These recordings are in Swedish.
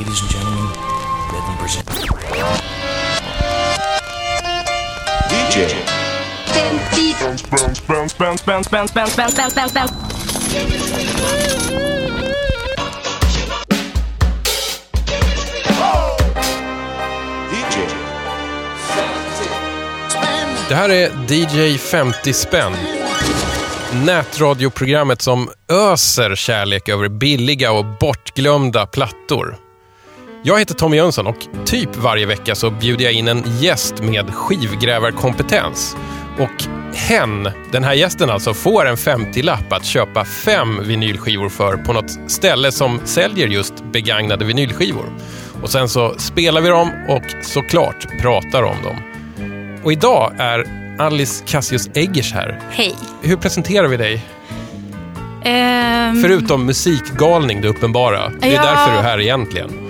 Ladies and gentlemen, let me present DJ. Bounce, bounce, bounce, bounce, bounce, bounce, bounce, bounce, bounce, bounce. DJ. Det här är DJ 50 spänn. Nätradioprogrammet som öser kärlek över billiga och bortglömda plattor. Jag heter Tommy Jönsson och typ varje vecka så bjuder jag in en gäst med skivgrävarkompetens. Och hen, den här gästen alltså, får en 50-lapp att köpa fem vinylskivor för på något ställe som säljer just begagnade vinylskivor. Och sen så spelar vi dem och såklart pratar om dem. Och idag är Alice Cassius Eggers här. Hej. Hur presenterar vi dig? Ehm, Förutom musikgalning, det uppenbara. Det är Ja. därför du är här egentligen.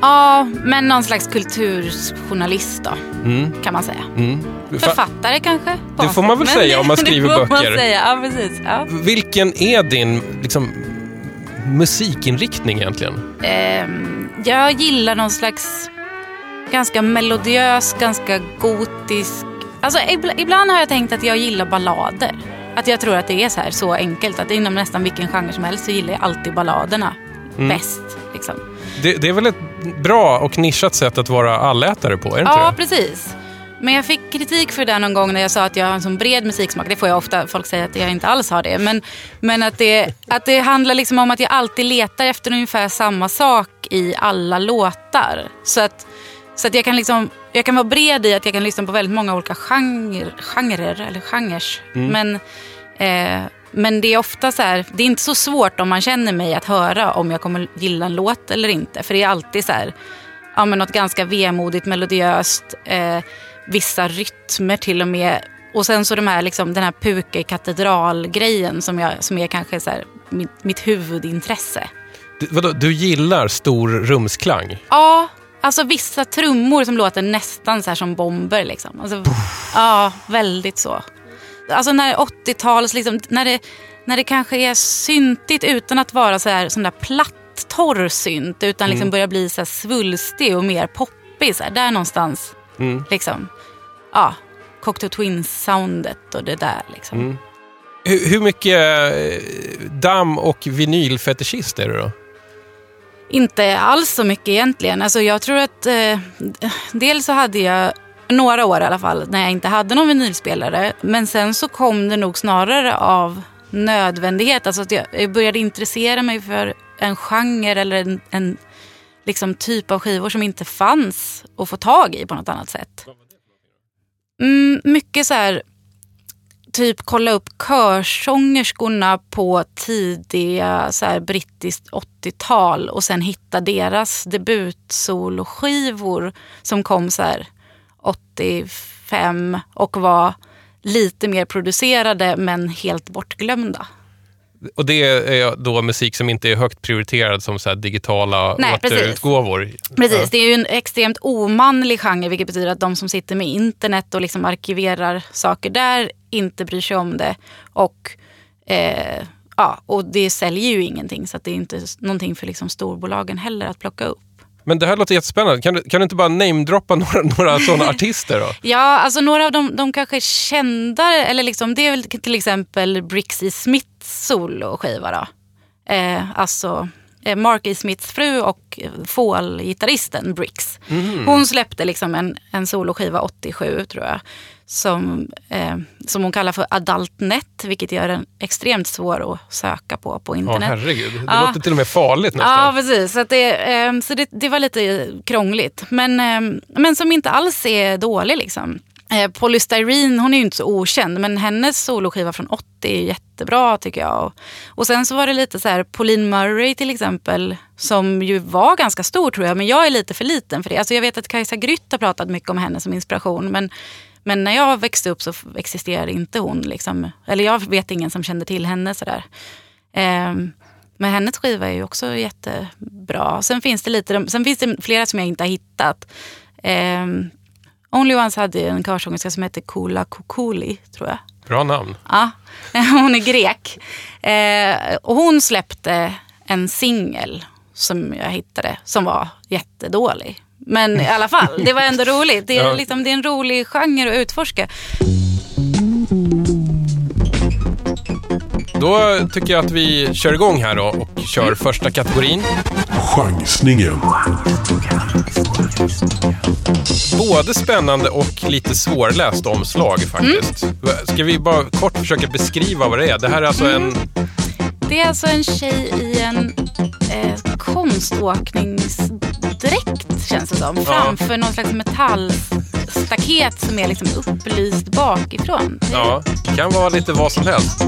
Ja, men någon slags kulturjournalist då, Mm. kan man säga. Mm. Fa- Författare kanske? Det får man väl säga om man skriver det får böcker. Man säga. Ja, precis. Ja. Vilken är din liksom, musikinriktning egentligen? Ehm, jag gillar någon slags ganska melodiös, ganska gotisk... Alltså, ibla- ibland har jag tänkt att jag gillar ballader. Att jag tror att det är så här så enkelt. Att inom nästan vilken genre som helst så gillar jag alltid balladerna Mm. bäst. Liksom. Det, det är väl ett bra och nischat sätt att vara allätare på, är det inte Ja, det? precis. Men jag fick kritik för det någon gång när jag sa att jag har en sån bred musiksmak. Det får jag ofta. Folk säger att jag inte alls har det. Men, men att, det, att det handlar liksom om att jag alltid letar efter ungefär samma sak i alla låtar. Så att, så att jag kan liksom... Jag kan vara bred i att jag kan lyssna på väldigt många olika genre, genrer, eller genres. Men, eh, men det är ofta så här, det är inte så svårt om man känner mig att höra om jag kommer gilla en låt eller inte. För det är alltid så här, ja, men något ganska vemodigt, melodiöst, eh, vissa rytmer till och med. Och sen så de här, liksom, den här puka i katedral-grejen som, jag, som är kanske så här, mitt, mitt huvudintresse. Du, vadå, du gillar stor rumsklang? Ja, alltså vissa trummor som låter nästan så här som bomber. Liksom. Alltså, ja, väldigt så. Alltså när 80-tals, liksom, när, det, när det kanske är syntigt utan att vara så här, sån där platt, torr synt. Utan liksom börjar bli så här svulstig och mer poppig. Så här, där någonstans. Mm. Liksom, ja, Cocteau Twins-soundet och det där. Liksom. Hur, hur mycket eh, damm och vinylfetischist är du då? Inte alls så mycket egentligen. Alltså jag tror att eh, dels så hade jag några år i alla fall när jag inte hade någon vinylspelare. Men sen så kom det nog snarare av nödvändighet. Alltså att jag började intressera mig för en genre eller en, en liksom typ av skivor som inte fanns att få tag i på något annat sätt. Mm, mycket så här typ kolla upp körsångerskorna på tidiga så här, brittiskt 80-tal och sen hitta deras debutsolskivor som kom så här 85 och var lite mer producerade men helt bortglömda. Och det är då musik som inte är högt prioriterad som så digitala Nej, precis. återutgåvor? Precis, det är ju en extremt omanlig genre vilket betyder att de som sitter med internet och liksom arkiverar saker där inte bryr sig om det. Och, eh, ja, och det säljer ju ingenting så det är inte någonting för liksom storbolagen heller att plocka upp. Men det här låter jättespännande. Kan du, kan du inte bara namedroppa några, några sådana artister då? Ja, alltså några av de, de kanske kända, eller liksom, det är väl till exempel Brixie Smiths soloskiva då. Eh, alltså eh, Mark E. Smiths fru och Fall-gitarristen Brix. Hon släppte liksom en, en soloskiva 87 tror jag. Som, eh, som hon kallar för Adultnet, vilket gör den extremt svår att söka på på Ja, internet. herregud. Det Ja. låter till och med farligt Ja, nästan. precis. Så, det, eh, så det, det var lite krångligt. Men, eh, men som inte alls är dålig. Liksom. Eh, Polystyrene, hon är ju inte så okänd, men hennes soloskiva från 80 är jättebra tycker jag. Och, och sen så var det lite så här, Pauline Murray till exempel, som ju var ganska stor tror jag, men jag är lite för liten för det. Alltså jag vet att Kajsa Grytt har pratat mycket om henne som inspiration, men men när jag växte upp så existerade inte hon. Liksom. Eller jag vet ingen som kände till henne sådär. Ehm, men hennes skiva är ju också jättebra. Sen finns det, lite, sen finns det flera som jag inte har hittat. Ehm, Only Ones hade en körsångerska som hette Kula Kukuli, tror jag. Bra namn. Ja, hon är grek. Eh, och hon släppte en singel som jag hittade som var jättedålig. Men i alla fall, det var ändå roligt. Det är, Ja. liksom, det är en rolig genre att utforska. Då tycker jag att vi kör igång här då och kör första kategorin. Chansningen. Både spännande och lite svårläst omslag faktiskt. Ska vi bara kort försöka beskriva vad det är? Det här är alltså en... Det är alltså en tjej i en eh, konståkningsdräkt känns det som. Framför någon slags metallstaket som är liksom upplyst bakifrån. Ja, det kan vara lite vad som helst.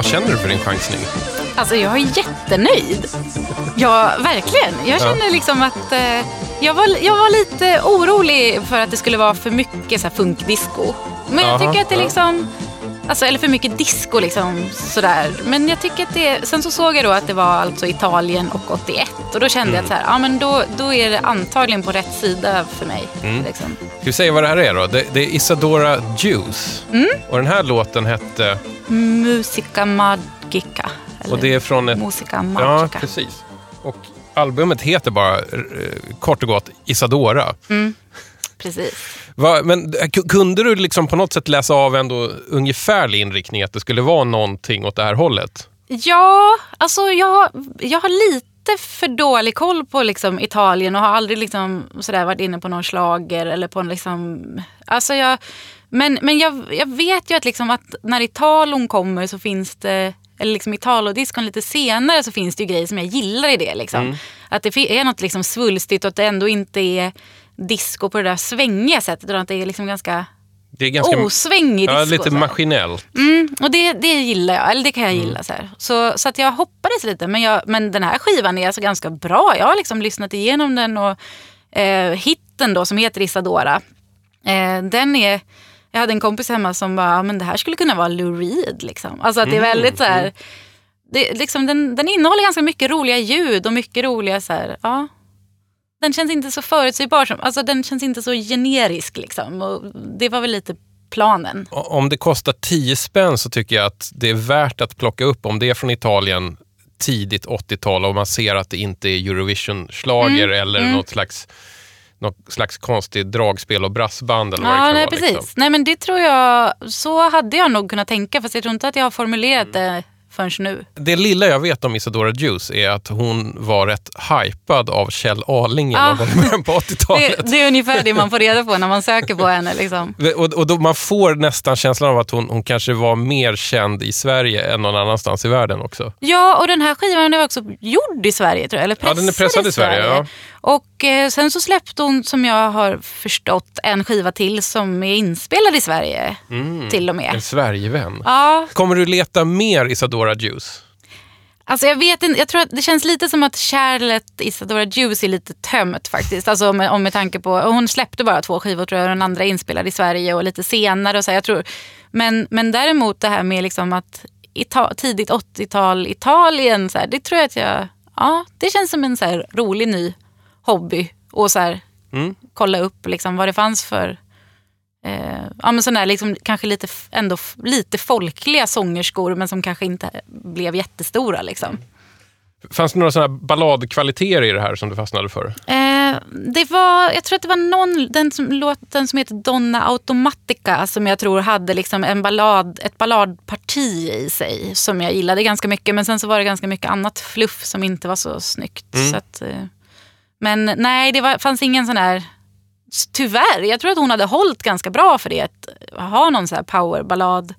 Vad, känner du för din chansning? Alltså jag är jättenöjd. Ja, verkligen. Jag känner liksom att eh, jag, var, jag var lite orolig för att det skulle vara för mycket så här funkdisco. Men jag Jaha, tycker att det ja. liksom... Alltså, eller för mycket disco liksom sådär. Men jag tycker att det... Sen så såg jag då att det var alltså Italien och 81. Och då kände jag att så här, ja men då, då är det antagligen på rätt sida för mig. Liksom. Ska vi säga vad det här är då? Det, det är Isadora Juice. Och den här låten hette... Musica Magica. Och det är från ett... Musica Ja, Magica. precis. Och albumet heter bara eh, kort och gott Isadora. Precis. Va, men eh, ku- kunde du liksom på något sätt läsa av ändå ungefärlig inriktning att det skulle vara någonting åt det här hållet? Ja, alltså jag, jag har lite för dålig koll på liksom Italien och har aldrig liksom sådär varit inne på någon slager eller på en liksom... Alltså jag, Men, men jag, jag vet ju att, liksom att när Italon kommer så finns det eller liksom Italodiskon lite senare så finns det ju grejer som jag gillar i det. Liksom. Mm. Att det är något liksom svulstigt och att det ändå inte är disco på det där svängiga sättet utan att det är liksom ganska Det är ganska... osvängig disco. ja, lite maskinellt. Mm, och det, det gillar jag, eller det kan jag Mm. gilla. Så, här. Så, så att jag hoppades lite, men, jag, men den här skivan är alltså ganska bra. Jag har liksom lyssnat igenom den och eh, hitten då som heter Isadora, eh, den är... Jag hade en kompis hemma som bara, "Ja, men det här skulle kunna vara Lou Reed. Liksom. Alltså att det är Mm, väldigt så här, det, liksom, den, den innehåller ganska mycket roliga ljud och mycket roliga så här, ja. Den känns inte så förutsägbar, som, alltså den känns inte så generisk liksom. Och det var väl lite planen. Om det kostar 10 spänn så tycker jag att det är värt att plocka upp om det är från Italien tidigt 80-tal och man ser att det inte är Eurovision-slager Mm, eller något slags något slags konstigt dragspel och brassband eller vad det Ja, kan nej, vara. precis. Liksom. Nej, men det tror jag, så hade jag nog kunnat tänka fast jag tror inte att jag har formulerat Mm. det förrän nu. Det lilla jag vet om Isadora Juice är att hon var rätt hypad av Kjell Arlinge Ja. någon gång på 80-talet. Det, det är ungefär det man får reda på när man söker på henne. Liksom. Och, och då man får nästan känslan av att hon, hon kanske var mer känd i Sverige än någon annanstans i världen också. Ja, och den här skivan är också gjord i Sverige tror jag. Eller Ja, den är pressad pressad i Sverige, ja. Och eh, sen så släppte hon, som jag har förstått, en skiva till som är inspelad i Sverige. Till och En med. Sverigevän. Ja, Kommer du leta mer Isadora Juice? Alltså jag vet inte, jag tror att det känns lite som att kärlet Isadora Juice är lite tömt faktiskt. Alltså med, om med tanke på, och hon släppte bara två skivor tror jag, och den andra inspelad i Sverige och lite senare. Och så här, jag tror, men, men däremot det här med liksom att Ita- tidigt 80-tal Italien, så här, det tror jag att jag, ja det känns som en så här rolig ny hobby. Och så här, kolla upp liksom vad det fanns för Eh, ja, men sådana där liksom, kanske lite, ändå lite folkliga sångerskor men som kanske inte blev jättestora. Liksom. Fanns det några sådana balladkvaliteter i det här som du fastnade för? Eh, det var, jag tror att det var någon, den som, låten som heter Donna Automatica som jag tror hade liksom en ballad, ett balladparti i sig som jag gillade ganska mycket. Men sen så var det ganska mycket annat fluff som inte var så snyggt. Så att, eh, men nej, det var, fanns ingen sån här... Tyvärr, jag tror att hon hade hållit ganska bra för det. Att ha någon sån här powerballad,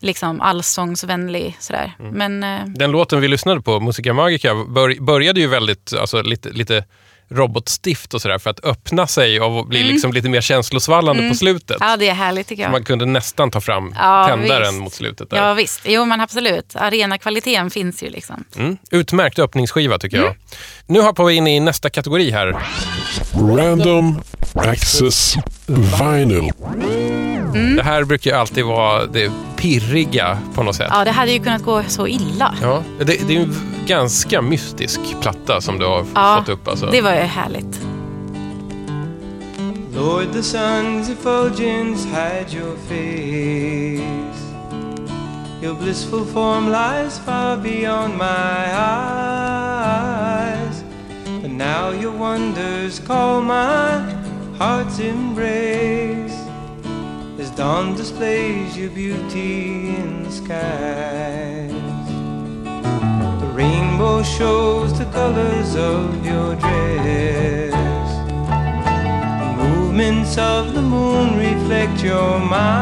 liksom allsångsvänlig sådär. Men eh, Den låten vi lyssnade på, Musica Magica, bör, började ju väldigt alltså, lite, lite robotstift och sådär för att öppna sig och bli liksom lite mer känslosvallande på slutet. ja, det är härligt tycker jag. Man kunde nästan ta fram Ja, tändaren visst. mot slutet. Där. Ja visst, jo men absolut. Arenakvaliteten finns ju liksom. Mm. Utmärkt öppningsskiva tycker Mm. jag. Nu hoppar vi in i nästa kategori här. Random Access Vinyl. Mm. Det här brukar ju alltid vara det pirriga på något sätt. Ja, det hade ju kunnat gå så illa. Ja, det, det är en ganska mystisk platta som du har Ja, fått upp. Alltså. Det var ju härligt. Lord, the sun's effulgence hide your face. Your blissful form lies far beyond my eyes. But now your wonders call my heart's embrace. As dawn displays your beauty in the skies. The rainbow shows the colors of your dress. The movements of the moon reflect your mind.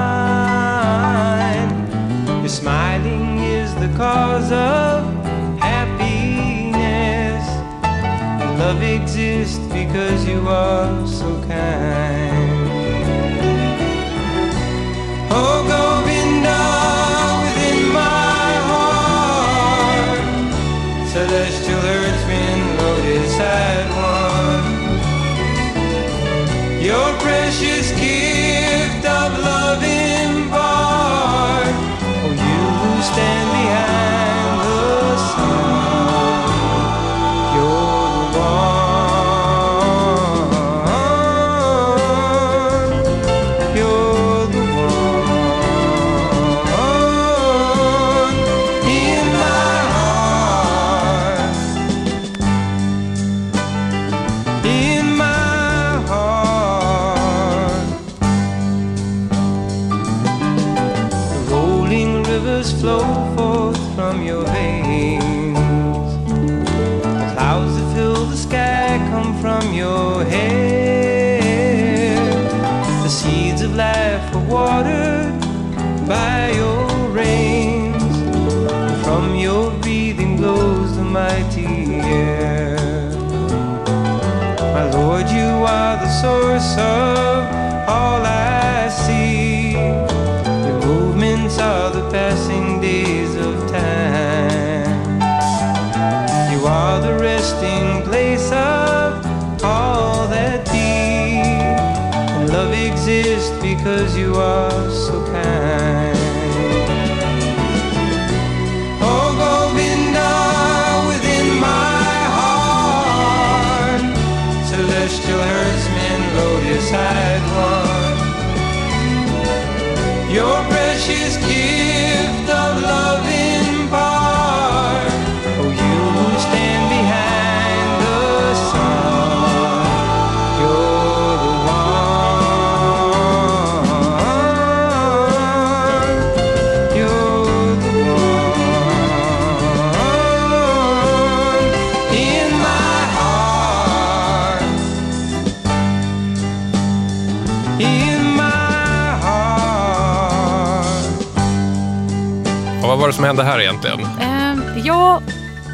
Your smiling is the cause of happiness. Love exists because you are so kind. Gift of love impart. Oh, you stand vad var det som hände här egentligen? Ehm, ja,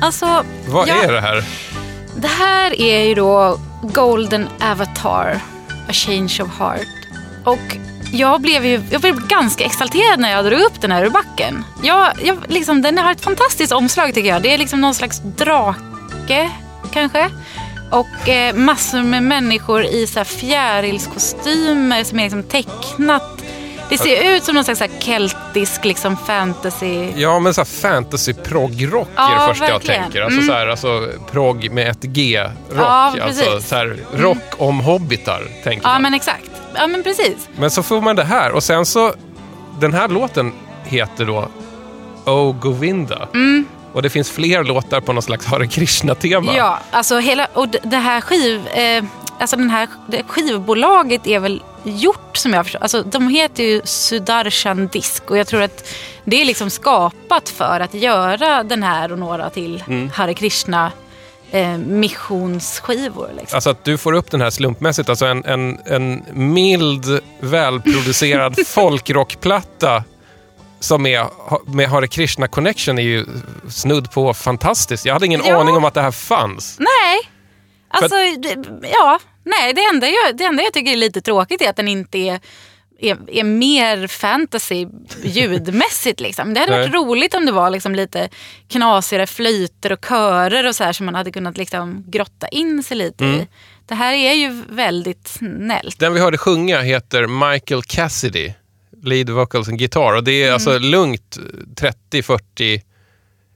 alltså... Vad ja, är det här? Det här är ju då Golden Avatar, A Change of Heart. Och jag blev ju jag blev ganska exalterad när jag drog upp den här ur backen. Jag, jag, liksom, den har ett fantastiskt omslag tycker jag. Det är liksom någon slags drake, kanske. Och eh, massor med människor i så här fjärilskostymer som är liksom tecknat. Det ser ut som någon slags keltisk liksom fantasy. Ja, men så här fantasy prog-rock är Ja, det första verkligen. jag tänker. Alltså, Mm. så här, alltså prog med ett G-rock. Ja, alltså, så här, rock om hobbitar, tänker Ja man. men exakt. Ja men precis. Men så får man det här och sen så, den här låten heter då Oh Govinda. Mm. Och det finns fler låtar på någon slags Hare Krishna-tema. Ja, alltså hela, och det här skiv, eh, alltså den här skivbolaget är väl gjort som jag förstår. Alltså de heter ju Sudarshan Disk och jag tror att det är liksom skapat för att göra den här och några till Mm. Hare Krishna eh, missionsskivor. Liksom. Alltså att du får upp den här slumpmässigt, alltså en, en, en mild, välproducerad folkrockplatta som är, med Hare Krishna Connection är ju snudd på fantastiskt. Jag hade ingen Ja. aning om att det här fanns. Nej, alltså ja, nej det enda, jag, det enda jag tycker är lite tråkigt är att den inte är är, är mer fantasy ljudmässigt. Liksom. Det hade varit Nej. roligt om det var liksom lite knasigare flöjter och körer och så här som man hade kunnat liksom grotta in sig lite Mm. i. Det här är ju väldigt snällt. Den vi hörde sjunga heter Michael Cassidy, lead vocals and guitar. Och det är alltså lugnt 30-40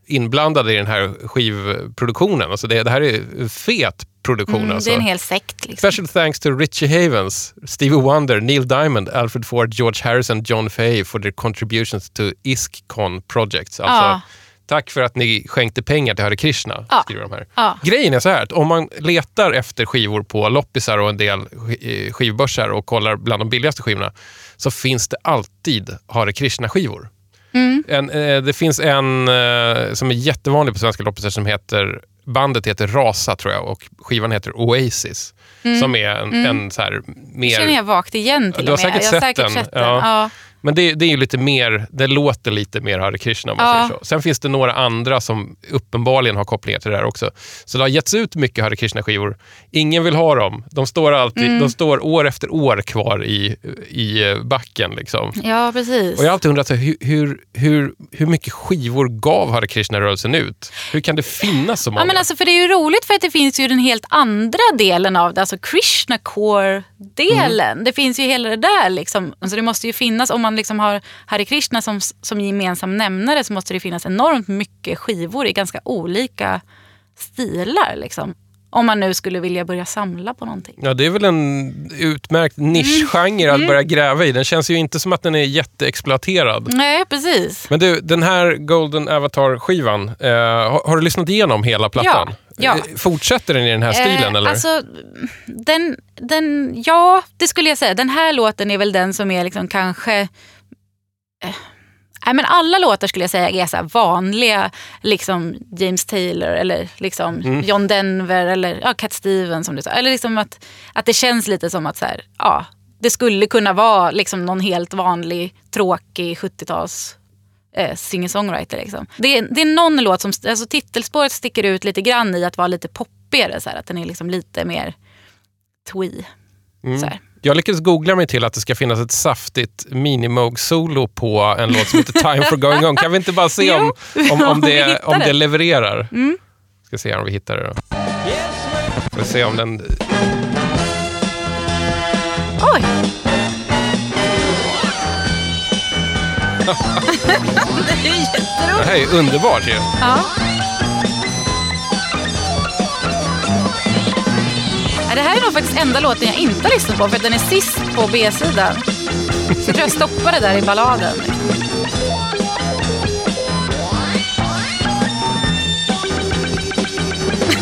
inblandade i den här skivproduktionen. Alltså det, det här är fet produktion. Mm, alltså. det är en hel sekt. Liksom. Special thanks to Richie Havens, Stevie Wonder, Neil Diamond, Alfred Ford, George Harrison, John Fay for their contributions to ISKCON projects. Alltså, Ja. Tack för att ni skänkte pengar till Hare Krishna, Ja. skriver de här. Ja. Grejen är så här att om man letar efter skivor på loppisar och en del eh, skivbörsar och kollar bland de billigaste skivorna så finns det alltid Hare Krishna-skivor. Mm. En, eh, det finns en eh, som är jättevanlig på svenska loppisar som heter Bandet heter Rasa tror jag och skivan heter Oasis. Som är en, en så här mer... Känner jag vagt igen till Du har och med. säkert jag har sett säkert den. sett den. Ja. Ja. Men det, det är ju lite mer, det låter lite mer Hare Krishna om man Ja. säger så. Sen finns det några andra som uppenbarligen har kopplingar till det här också. Så det har getts ut mycket Hare Krishna-skivor. Ingen vill ha dem. De står, alltid, Mm. de står år efter år kvar i, i eh, backen. Liksom. ja, precis. Och jag har alltid undrat hur, hur, hur, hur mycket skivor gav Hare Krishna-rörelsen ut? Hur kan det finnas så många? Ja, men alltså, för det är ju roligt för att det finns ju den helt andra delen av det, alltså Krishna core-delen. Mm. Det finns ju hela det där. Liksom. Alltså, det måste ju finnas, om man liksom har Hare Krishna som, som gemensam nämnare så måste det finnas enormt mycket skivor i ganska olika stilar. Liksom. Om man nu skulle vilja börja samla på någonting. Ja, det är väl en utmärkt nischgenre Mm. att börja gräva i. Den känns ju inte som att den är jätteexploaterad. Nej, precis. Men du, den här Golden Avatar-skivan, eh, har, har du lyssnat igenom hela plattan? Ja, ja. Eh, Fortsätter den i den här stilen? Eh, eller? Alltså, den, den, ja, det skulle jag säga. Den här låten är väl den som är liksom kanske... Eh, nej, men alla låtar skulle jag säga är så vanliga, liksom James Taylor eller liksom Mm. John Denver eller ja, Cat Stevens som du sa. Eller liksom att, att det känns lite som att så här, ja, det skulle kunna vara liksom någon helt vanlig, tråkig 70-tals eh, singer-songwriter. Liksom. Det, är, det är någon låt som, alltså titelspåret sticker ut lite grann i att vara lite poppigare. Så här, att den är liksom lite mer twee. Mm. Så här. Jag lyckades googla mig till att det ska finnas ett saftigt minimoog-solo på en låt som heter Time for going on. Kan vi inte bara se om, om, om, Om vi det, om det det. Mm. levererar? Ska se om vi hittar det då. Får se om den... Oj! det är jätteroligt. Det här är underbart ju. Ja. Det här är nog faktiskt enda låten jag inte har lyssnat på för att den är sist på B-sidan. Så jag tror jag stoppade där i balladen.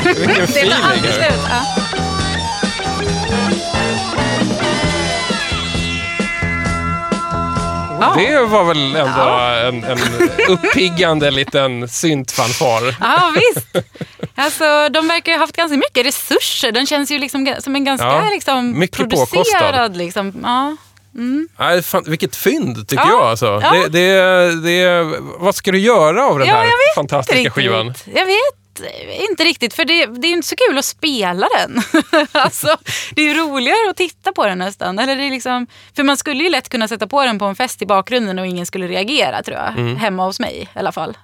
Vilken Det feeling aldrig här. slut. Ja. Ja. Det var väl ändå en, en uppiggande liten syntfanfar. Ja, visst. Alltså, de verkar ha haft ganska mycket resurser. Den känns ju liksom som en ganska Ja, liksom, mycket producerad. Liksom. Ja. Nej, fan, vilket fynd tycker Ja, jag. Alltså. ja. Det, det, det, vad ska du göra av den Ja, här fantastiska riktigt. skivan? Jag vet inte riktigt, för det, det är inte så kul att spela den. alltså, det är roligare att titta på den nästan. Eller det är liksom, för man skulle ju lätt kunna sätta på den på en fest i bakgrunden och ingen skulle reagera tror jag. Mm. Hemma hos mig i alla fall.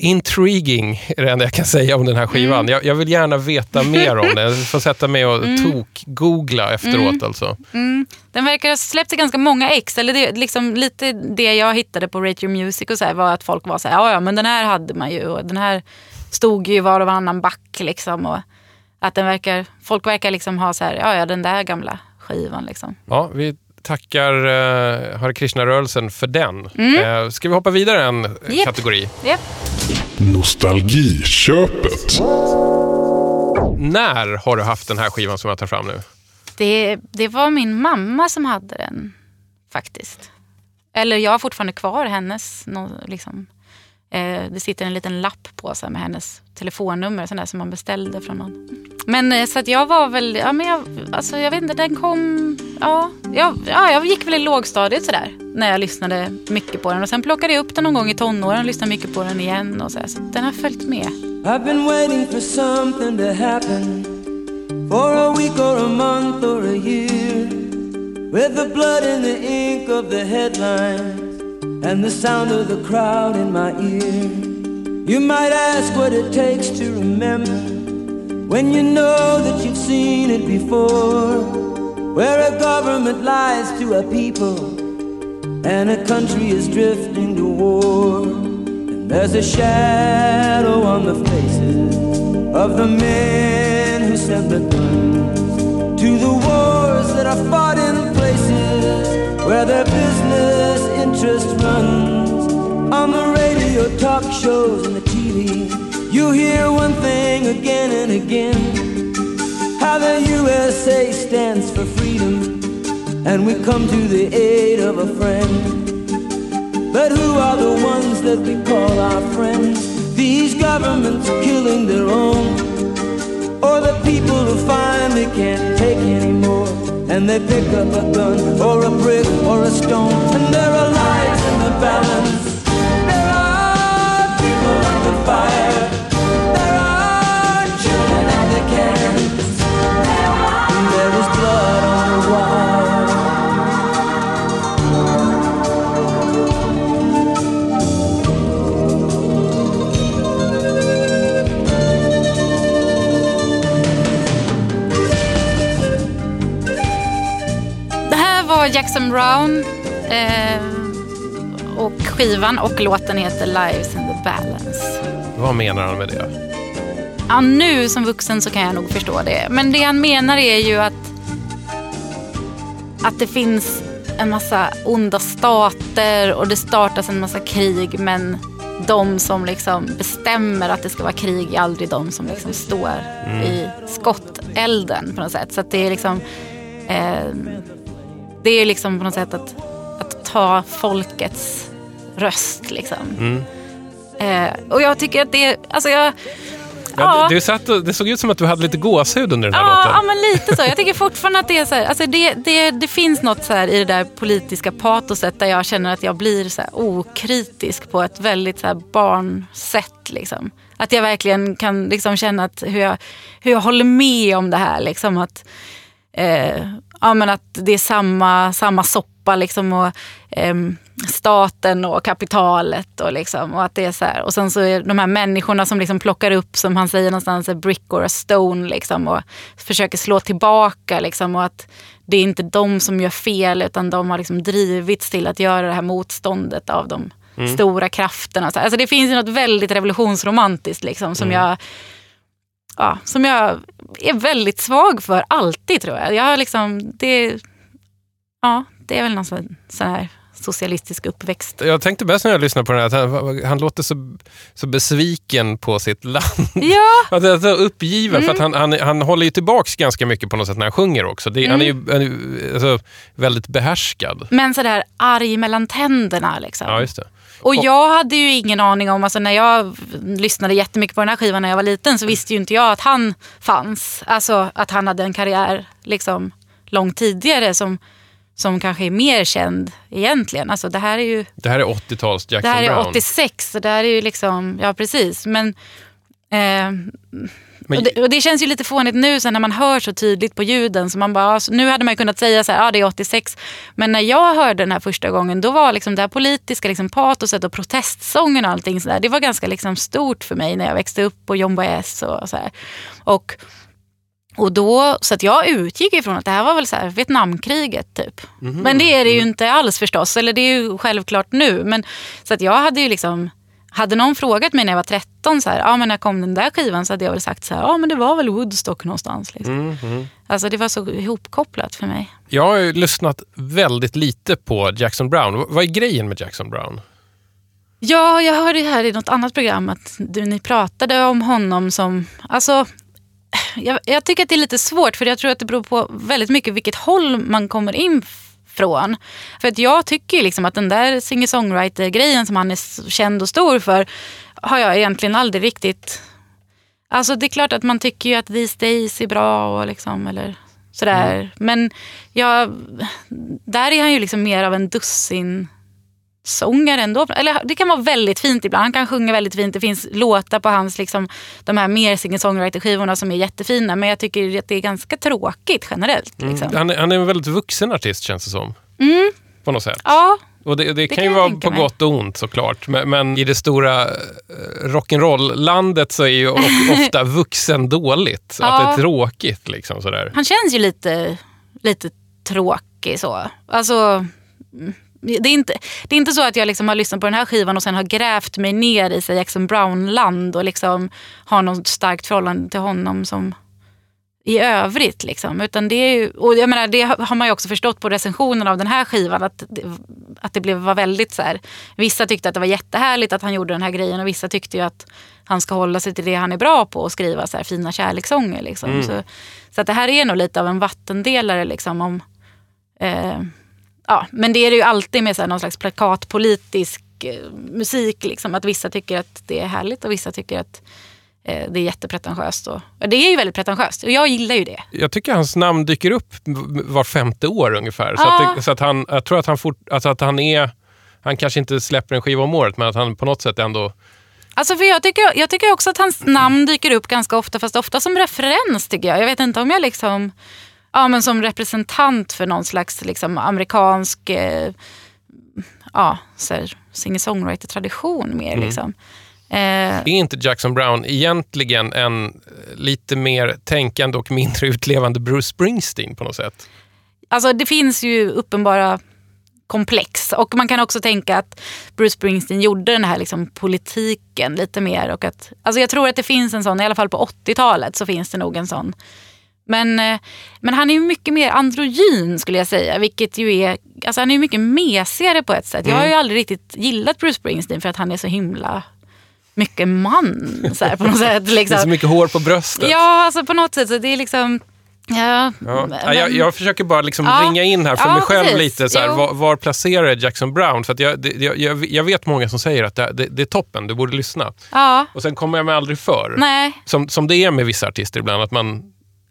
Intriguing är det enda jag kan säga om den här skivan. Mm. Jag, jag vill gärna veta mer om den. Jag får sätta mig och tok-googla efteråt Mm. alltså. Den verkar ha släppt ganska många ex. Eller det, liksom, lite det jag hittade på Rate Your Music och så här, var att folk var så här, ja men den här hade man ju och den här stod ju var och varannan back liksom. Och att den verkar, folk verkar liksom ha så här, ja ja den där gamla skivan liksom. Ja, vi tackar uh, Hare Krishna-rörelsen för den. Mm. Eh, ska vi hoppa vidare en Japp. kategori? Japp. Nostalgiköpet. När har du haft den här skivan som jag tar fram nu? Det, det var min mamma som hade den faktiskt. Eller jag har fortfarande kvar hennes. Liksom, eh, det sitter en liten lapp på sig med hennes telefonnummer sån där som man beställde från någon. Men eh, så att jag var väl, ja men jag, alltså jag vet inte, den kom, ja, jag, ja jag gick väl i lågstadiet sådär. När jag lyssnade mycket på den. Och sen plockade jag upp den någon gång i tonåren och lyssnade mycket på den igen. Och så, här, så den har följt med. I've been waiting for something to happen for a week or a month or a year. With the blood and the ink of the headline and the sound of the crowd in my ear. You might ask what it takes to remember when you know that you've seen it before. Where a government lies to a people and a country is drifting to war. And there's a shadow on the faces of the men who sent the guns to the wars that are fought in places where their business interest runs. On the radio, talk shows, and the TV, you hear one thing again and again how the USA stands for freedom, and we come to the aid of a friend. But who are the ones that we call our friends? These governments killing their own, or the people who finally can't take anymore, and they pick up a gun or a brick or a stone, and there are Jackson Brown. Eh, skivan och låten heter Lives in the Balance. Vad menar han med det? Ja, nu som vuxen så kan jag nog förstå det. Men det han menar är ju att, att det finns en massa onda stater och det startas en massa krig. Men de som liksom bestämmer att det ska vara krig är aldrig de som liksom står i skottelden på något sätt. Så det är liksom... Eh, det är liksom på något sätt att, att ta folkets röst liksom. Eh, och jag tycker att det. Alltså jag, Ja, du satt det såg ut som att du hade lite gåshud under den här Ja, ja, låten. men lite så. Jag tycker fortfarande att det är så här, alltså det, det, det finns något så här i det där politiska patoset där jag känner att jag blir så okritisk på ett väldigt så barnsätt. Liksom. Att jag verkligen kan liksom känna att hur, jag, hur jag håller med om det här. Liksom, att, eh, ja, men att det är samma, samma soppa. Liksom, och, ehm, staten och kapitalet och, liksom, och att det är så här. Och sen så är de här människorna som liksom plockar upp, som han säger någonstans, a brick or a stone liksom, och försöker slå tillbaka. Liksom, och att det är inte de som gör fel utan de har liksom drivits till att göra det här motståndet av de stora krafterna. Så- Alltså det finns något väldigt revolutionsromantiskt liksom, som jag ja, som jag är väldigt svag för alltid tror jag. jag liksom, det, ja, det är väl någon sån, sån här socialistisk uppväxt. Jag tänkte bäst när jag lyssnade på den här, att han, han låter så, så besviken på sitt land. Ja, Att det är så uppgiven, för att han, han, han håller ju tillbaks ganska mycket på något sätt när han sjunger också. Det, Han är ju han är alltså, väldigt behärskad. men sådär arg mellan tänderna. Liksom. Ja, just det. Och jag hade ju ingen aning om, alltså när jag lyssnade jättemycket på den här skivan när jag var liten så visste ju inte jag att han fanns. Alltså att han hade en karriär liksom långt tidigare som, som kanske är mer känd egentligen. Alltså det här är ju Det här är 80-tals Jackson Det här är Brown. 86, så det här är ju liksom, ja precis. Men, eh, Men- och, det, och det känns ju lite fånigt nu sen när man hör så tydligt på ljuden. Så man bara, alltså, nu hade man kunnat säga så här, ja det är 86. Men när jag hörde den här första gången, då var liksom det här politiska liksom, patoset och protestsången och allting sådär. Det var ganska liksom, stort för mig när jag växte upp på John Baez och så här. Och, och då, så att jag utgick ifrån att det här var väl så här Vietnamkriget typ. Men det är det ju inte alls förstås, eller det är ju självklart nu. Men, så att jag hade ju liksom, hade någon frågat mig när jag var 13, så här, ja men när kom den där skivan? Så hade jag väl sagt så här, ja men det var väl Woodstock någonstans. Liksom. Alltså det var så ihopkopplat för mig. Jag har ju lyssnat väldigt lite på Jackson Brown. Vad är grejen med Jackson Brown? Ja, jag hörde här i något annat program att du, ni pratade om honom som... Alltså, jag, jag tycker att det är lite svårt för jag tror att det beror på väldigt mycket vilket håll man kommer in från. För att jag tycker liksom att den där singer-songwriter-grejen som han är känd och stor för har jag egentligen aldrig riktigt... Alltså det är klart att man tycker ju att These Days är bra och liksom, eller sådär. Men jag, där är han ju liksom mer av en dussin sångare ändå. Eller det kan vara väldigt fint ibland. Han kan sjunga väldigt fint. Det finns låtar på hans, liksom, de här mer singer-songwriter-skivorna som är jättefina. Men jag tycker att det är ganska tråkigt generellt. Liksom. Han, är- han är en väldigt vuxen artist känns det som. På något sätt. Ja, Och det, det, kan kan ju vara på mig. gott och ont såklart. Men, men i det stora eh, rock'n'roll-landet så är ju ofta vuxen dåligt. Att Ja. det är tråkigt liksom sådär. han känns ju lite, lite tråkig så. Alltså, mm, det är, inte, det är inte så att jag liksom har lyssnat på den här skivan och sen har grävt mig ner i Jackson Brown-land och liksom har något starkt förhållande till honom som i övrigt. Liksom. Utan det, är ju, och jag menar, det har man ju också förstått på recensionen av den här skivan. Att det, att det blev, var väldigt så här. Vissa tyckte att det var jättehärligt att han gjorde den här grejen och vissa tyckte ju att han ska hålla sig till det han är bra på och skriva så här fina kärlekssånger. Liksom. Så, så att det här är nog lite av en vattendelare. Liksom, om, eh, ja, men det är det ju alltid med så här, någon slags plakatpolitisk eh, musik. Liksom, att vissa tycker att det är härligt och vissa tycker att det är jättepretentiöst. Och, det är ju väldigt pretentiöst och jag gillar ju det. Jag tycker hans namn dyker upp var femte år ungefär. Så, att, det, så att han, jag tror att han, fort, alltså att han är... Han kanske inte släpper en skiva om året, men att han på något sätt ändå... Alltså för jag, tycker, jag tycker också att hans namn dyker upp ganska ofta, fast ofta som referens tycker jag. Jag vet inte om jag liksom, ja men som representant för någon slags liksom amerikansk, eh, ja, singer-songwriter-tradition mer liksom. Eh, Är inte Jackson Brown egentligen en eh, lite mer tänkande och mindre utlevande Bruce Springsteen på något sätt? Alltså det finns ju uppenbara komplex och man kan också tänka att Bruce Springsteen gjorde den här liksom politiken lite mer. Och att, alltså jag tror att det finns en sån, i alla fall på 80-talet så finns det nog en sån. Men, eh, men han är ju mycket mer androgyn skulle jag säga. Vilket ju är, alltså han är mycket mesigare på ett sätt. Jag har ju aldrig riktigt gillat Bruce Springsteen för att han är så himla mycket man. Så här, på något sätt, Det är liksom. så mycket hår på bröstet. Ja, alltså på något sätt så det är liksom... Ja, Ja. men- Ja, jag, jag försöker bara liksom Ja. ringa in här för Ja, mig själv precis. lite. Så här, var, var placerar jag Jackson Brown? För att jag, det, jag, jag, vet många som säger att det, det, det är toppen, du borde lyssna. ja, Och sen kommer jag mig aldrig för. nej. Som, som det är med vissa artister ibland, att man,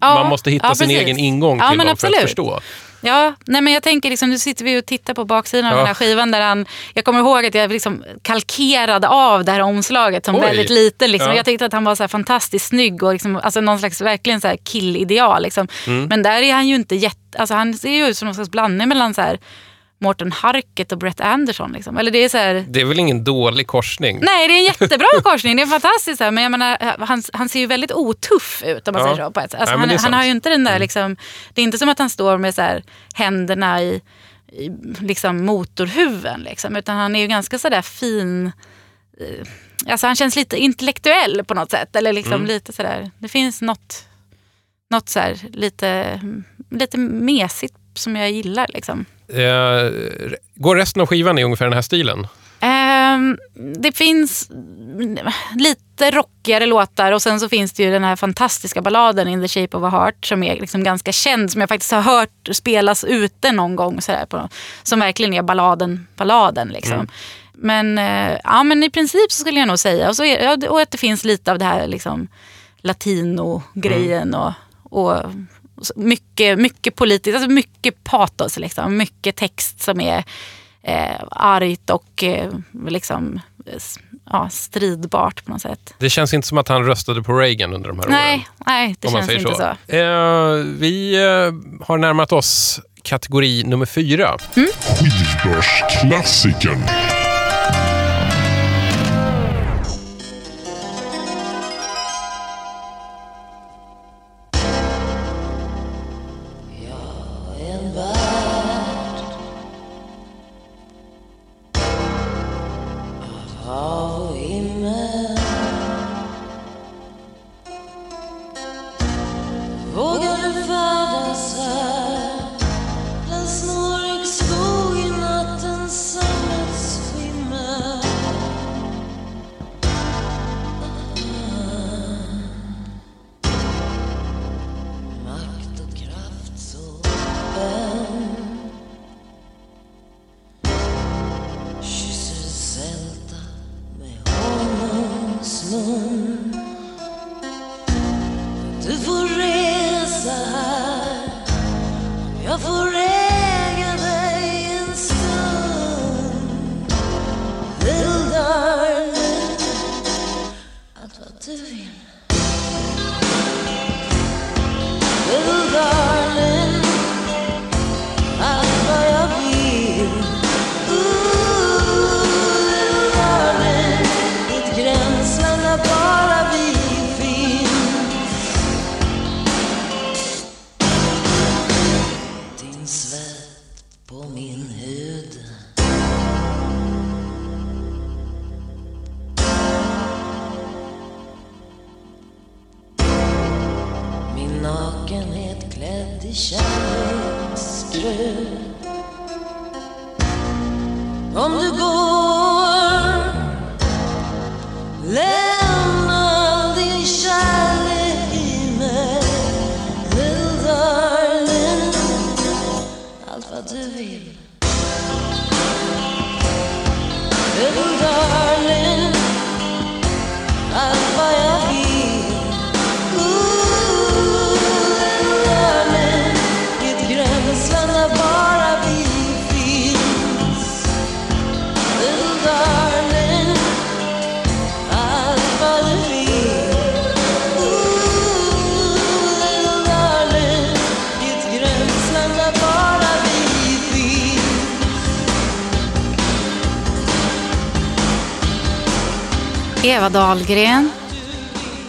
man måste hitta sin egen ingång till dem för att förstå. Ja, nej men jag tänker liksom, nu sitter vi och tittar på baksidan av Ja. den här skivan där han, jag kommer ihåg att jag liksom kalkerade av det här omslaget som Oj. väldigt liten. Liksom. Ja. Jag tyckte att han var så fantastiskt snygg och liksom, alltså någon slags verkligen så killideal. Liksom. Mm. Men där är han ju inte jätte, alltså han ser ju ut som någon slags blandning mellan så här Mårten Harket och Brett Anderson. Liksom. Eller det är så här, Det är väl ingen dålig korsning? Nej, det är en jättebra korsning. Det är fantastiskt. Men jag menar, han, han ser ju väldigt otuff ut om man Ja. säger så. På ett. sätt. Alltså, han, har ju inte den där, liksom, det är inte som att han står med så här, händerna i, i liksom, motorhuven. Liksom, utan han är ju ganska sådär fin. eh, Alltså han känns lite intellektuell på något sätt. Eller liksom Mm. lite sådär, det finns något, något så här, lite, lite mesigt som jag gillar. Liksom. Eh, går resten av skivan i ungefär den här stilen? Ehm, det finns lite rockigare låtar och sen så finns det ju den här fantastiska balladen In the shape of a heart som är liksom ganska känd, som jag faktiskt har hört spelas ute någon gång. Så här, på, som verkligen är balladen, balladen liksom. Men, eh, ja, men i princip så skulle jag nog säga, och, så är, och att det finns lite av det här liksom, latino-grejen och, och så mycket, mycket politiskt, alltså mycket patos, liksom. mycket text som är eh, argt och eh, liksom, ja, stridbart på något sätt. Det känns inte som att han röstade på Reagan under de här åren. Nej, nej, det känns inte så. så. Eh, vi eh, har närmat oss kategori nummer fyra. Skivbörsklassikern. Eva Dahlgren,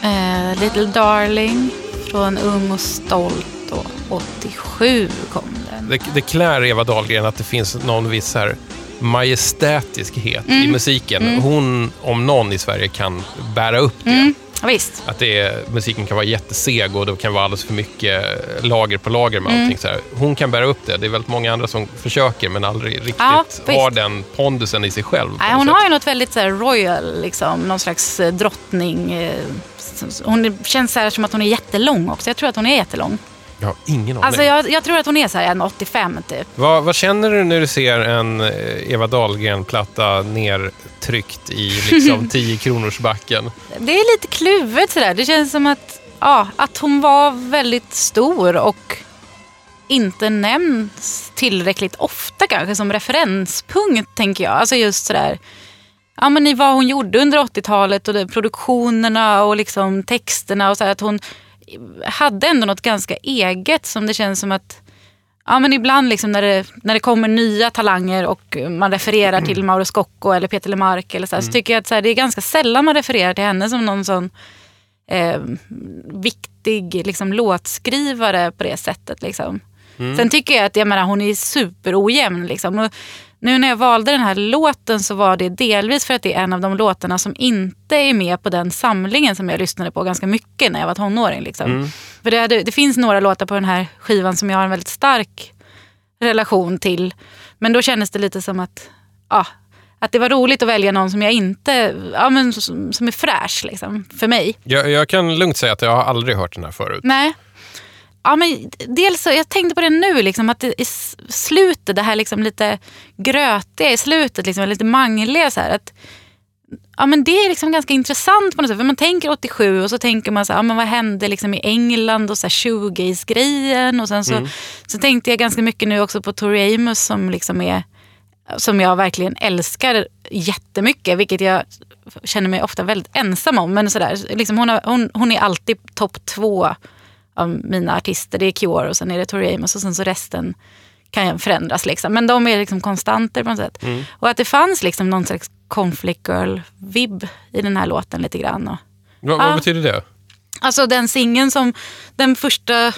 eh, Little Darling från Ung och stolt och 87 kom den. Det, det klär Eva Dahlgren att det finns någon viss här majestätiskhet Mm. i musiken. Hon, om någon i Sverige, kan bära upp det. Ja, visst. Att det är, musiken kan vara jätteseg och det kan vara alldeles för mycket lager på lager med Mm. allting. Så här. Hon kan bära upp det. Det är väldigt många andra som försöker men aldrig riktigt Ja, har den pondusen i sig själv. Nej, hon sätt. har ju något väldigt så här, royal, liksom, någon slags eh, drottning. Eh, hon känns så här som att hon är jättelång också. Jag tror att hon är jättelång. Jag har ingen aning. Alltså jag, jag tror att hon är så här 1,85 typ. vad, vad känner du när du ser en eh, Eva Dahlgren-platta nertryckt i liksom 10 kronors backen? Det är lite kluvet sådär. Det känns som att, ja, att hon var väldigt stor och inte nämns tillräckligt ofta kanske som referenspunkt tänker jag. Alltså just sådär, ja men i vad hon gjorde under 80-talet och produktionerna och liksom texterna och så här, att hon hade ändå något ganska eget som det känns som att Ja, men ibland liksom när, det, när det kommer nya talanger och man refererar till Mauro Scocco eller Peter Lemark eller så, här, så tycker jag att här, det är ganska sällan man refererar till henne som någon sån eh, viktig liksom, låtskrivare på det sättet. Liksom. Sen tycker jag att jag menar, hon är superojämn. Liksom. Och nu när jag valde den här låten så var det delvis för att det är en av de låtarna som inte är med på den samlingen som jag lyssnade på ganska mycket när jag var tonåring. Liksom. För det, det finns några låtar på den här skivan som jag har en väldigt stark relation till. Men då kändes det lite som att, ja, att det var roligt att välja någon som jag inte, ja, men som, som är fräsch liksom, för mig. Jag, jag kan lugnt säga att jag har aldrig hört den här förut. Nej. Ja, men dels så, jag tänkte på det nu, liksom, att det, i slutet, det här liksom lite grötiga i slutet, liksom, lite mangliga. Så här, att, ja, men det är liksom ganska intressant på något sätt. För man tänker 87 och så tänker man så här, ja, men vad hände liksom i England och så shoegaze-grejen. Och sen så, så tänkte jag ganska mycket nu också på Tori Amos som liksom är som jag verkligen älskar jättemycket, vilket jag känner mig ofta väldigt ensam om. Men sådär, liksom hon, har, hon, hon är alltid topp två av mina artister. Det är Cure och sen är det Tori Amos och sen så resten kan förändras. Liksom. Men de är liksom konstanter på något sätt. Och att det fanns liksom någon slags conflict girl-vibb i den här låten lite grann. Och, Vad, Ja. vad betyder det? Alltså den singeln som, den första,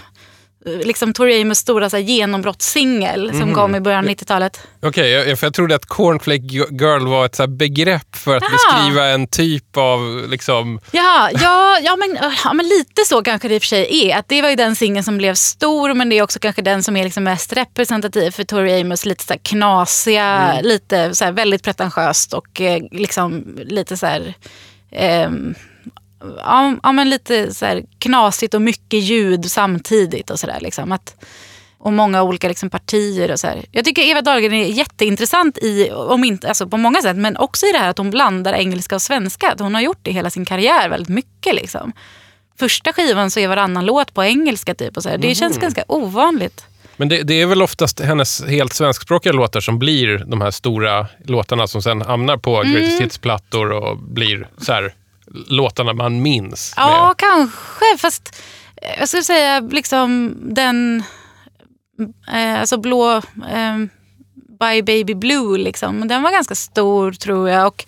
liksom Tori Amos stora så här, genombrottssingel som kom i början av 90-talet. Okej, jag, för jag trodde att cornflake girl var ett så begrepp för att Jaha. beskriva en typ av... Liksom, Ja, ja, ja, men, ja, men lite så kanske det i och för sig är. Att det var ju den singeln som blev stor men det är också kanske den som är liksom mest representativ för Tori Amos. Lite så här knasiga, lite så här väldigt pretentiöst och eh, liksom lite så här... ehm, ja, men lite så här knasigt och mycket ljud samtidigt och sådär. Liksom. Att- Och många olika liksom, partier och så här. Jag tycker Eva Dahlgren är jätteintressant i, om inte, alltså på många sätt, men också i det här att hon blandar engelska och svenska. Att hon har gjort det hela sin karriär väldigt mycket. Liksom. Första skivan så är varannan låt på engelska. Typ, och så här. Det känns ganska ovanligt. men det, det är väl oftast hennes helt svenskspråkiga låtar som blir de här stora låtarna som sen hamnar på Mm. Greatest Hits-plattor och blir så här, låtarna man minns. Ja, med. kanske. Fast eh, jag skulle säga liksom den eh, alltså blå eh, By Baby Blue. Liksom. Den var ganska stor tror jag. Och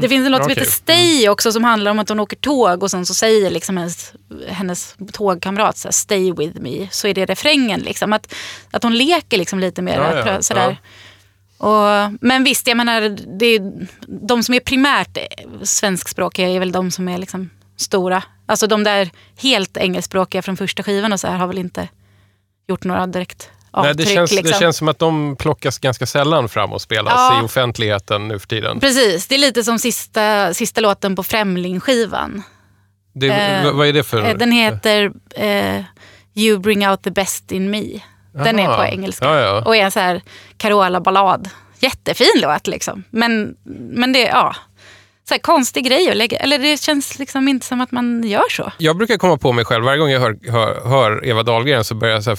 Det finns en låt som okej. heter Stay också som handlar om att hon åker tåg och sen så säger liksom hennes, hennes tågkamrat så här, Stay with me. Så är det refrängen. Liksom. Att, att hon leker liksom lite mer. Ja, ja, sådär. Och, men visst, jag menar, det är, de som är primärt svenskspråkiga är väl de som är liksom stora. Alltså de där helt engelskspråkiga från första skivan och så här har väl inte gjort några direkt Nej, avtryck. det, känns, liksom. det känns som att de plockas ganska sällan fram och spelas Ja. i offentligheten nu för tiden. Precis, det är lite som sista, sista låten på Främling-skivan. Det, Eh, vad är det för... Eh, Den heter eh, You bring out the best in me. Den är Aha. på engelska. Ja, ja. Och är en så här Carola-ballad. Jättefin låt liksom. Men, men det är ja, så här konstig grej att lägga. Eller det känns liksom inte som att man gör så. Jag brukar komma på mig själv, varje gång jag hör, hör, hör Eva Dahlgren så börjar jag så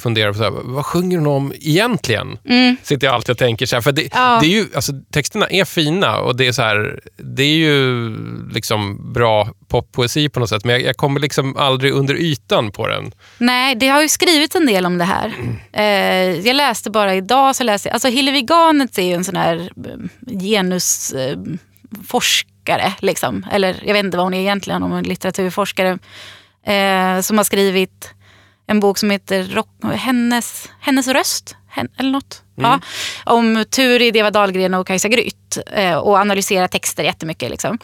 fundera på så här, vad sjunger hon om egentligen? Sitter jag alltid och tänker så här, för det, Mm. Ja. det är ju, alltså, texterna är fina och det är, så här, det är ju liksom bra poppoesi på något sätt, men jag, jag kommer liksom aldrig under ytan på den. Nej, det har ju skrivits en del om det här. Eh, jag läste bara idag, så läste jag, alltså Hillevi Garnets är ju en sån här eh, genusforskare. liksom. Eller jag vet inte vad hon är egentligen, om är litteraturforskare. Eh, som har skrivit en bok som heter Rock, hennes, hennes röst. Hen, eller något. Ja, om Turid, Eva Dahlgren och Kajsa Grytt. Eh, och analyserar texter jättemycket. Liksom.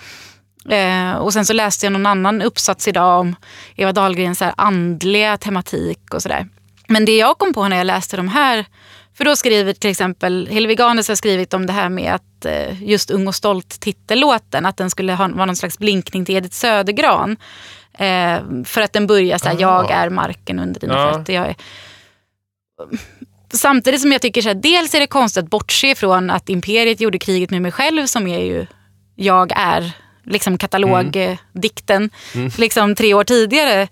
Eh, och sen så läste jag någon annan uppsats idag om Eva Dahlgrens så andliga tematik och sådär. Men det jag kom på när jag läste de här, för då skriver till exempel Hillevi Ganes har skrivit om det här med att eh, just Ung och stolt titellåten, att den skulle ha, vara någon slags blinkning till Edith Södergran. Eh, för att den börjar så här, jag är marken under dina Ja. fötter. Jag är... Samtidigt som jag tycker så här, dels är det konstigt att bortse från att Imperiet gjorde kriget med mig själv som är ju jag är, liksom katalogdikten, liksom tre år tidigare.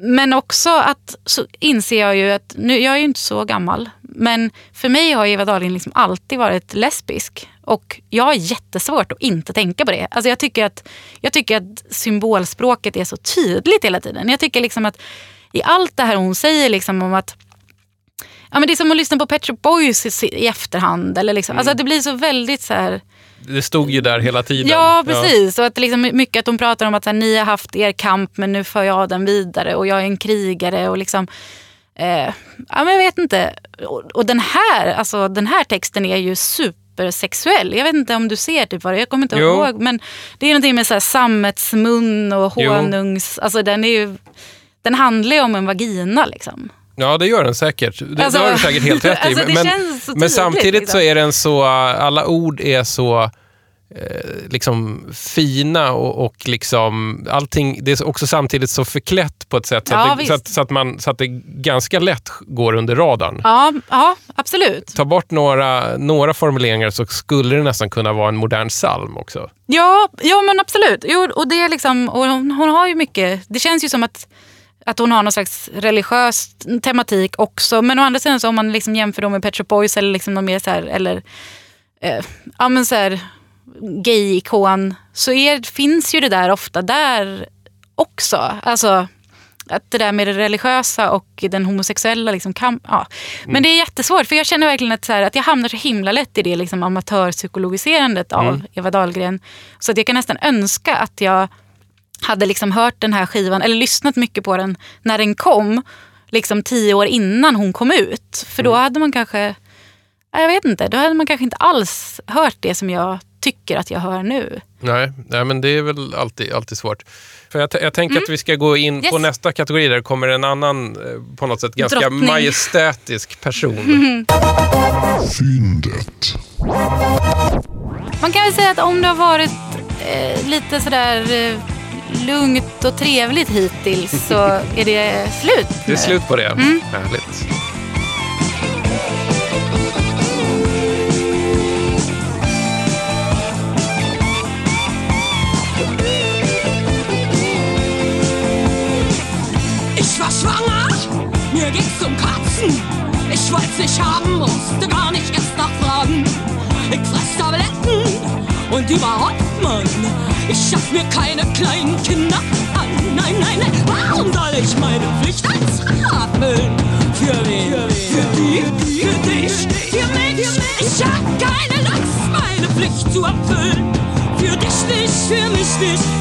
Men också att så inser jag ju att, nu, jag är ju inte så gammal, men för mig har Eva Dahlgren liksom alltid varit lesbisk. Och jag har jättesvårt att inte tänka på det. Alltså jag, tycker att, jag tycker att symbolspråket är så tydligt hela tiden. Jag tycker liksom att i allt det här hon säger liksom om att Ja, men det är som att lyssna på Pet Shop Boys i, i efterhand. Eller liksom. Mm. Alltså, det blir så väldigt så här... Det stod ju där hela tiden. Ja, precis. Och att liksom, mycket att de pratar om att här, ni har haft er kamp men nu för jag den vidare och jag är en krigare. och liksom... Eh, ja, men jag vet inte. Och, och den, här, alltså, den här texten är ju supersexuell. Jag vet inte om du ser typ vad det är. Jag kommer inte Jo. ihåg. Men det är någonting med så här, sammetsmun och Jo. honungs... Alltså, den, är ju, den handlar ju om en vagina. Liksom. Ja, det gör den säkert. Det, Alltså- det har du säkert helt rätt i. Alltså, men, så men samtidigt liksom. så är den så, alla ord är så eh, liksom fina och, och liksom allting, det är också samtidigt så förklätt på ett sätt så, Ja, att, det, så, att, så, att man, så att det ganska lätt går under radarn. Ja, ja, absolut. Ta bort några, några formuleringar så skulle det nästan kunna vara en modern psalm också. Ja, ja men absolut. Jo, och det är liksom, och hon, hon har ju mycket, det känns ju som att, att hon har någon slags religiös tematik också. Men å andra sidan så om man liksom jämför dem med Pet Shop Boys eller liksom de mer så här, eller eh, ja men så här gay-ikon så är, finns ju det där ofta där också. Alltså att det där med det religiösa och den homosexuella liksom kan, ja. Men det är jättesvårt för jag känner verkligen att, så här, att jag hamnar så himla lätt i det liksom amatörpsykologiserandet av Eva Dahlgren. Så att jag kan nästan önska att jag hade liksom hört den här skivan eller lyssnat mycket på den när den kom. Liksom tio år innan hon kom ut. För då hade man kanske, jag vet inte, då hade man kanske inte alls hört det som jag tycker att jag hör nu. Nej, nej men det är väl alltid, alltid svårt. För jag, jag tänker att vi ska gå in på Mm. Yes. nästa kategori där det kommer en annan, eh, på något sätt ganska Drottning. majestätisk person. Fyndet. Man kan väl säga att om det har varit eh, lite sådär eh, lugnt och trevligt hittills så är det slut Det är nu. slut på det. Mm. Härligt. Ich war schwanger, mir ging's Katzen. Ich wollt's nicht haben, musste gar nicht erst nachfragen. Ich fress Tabletten und überhaupt, Mann, ich schaff mir keine kleinen Kinder an. Nein, nein, nein, warum soll ich meine Pflicht erfüllen? Für wen? Für die? Für dich? Für mich? Ich hab keine Lust, meine Pflicht zu erfüllen. Für dich nicht, für mich nicht,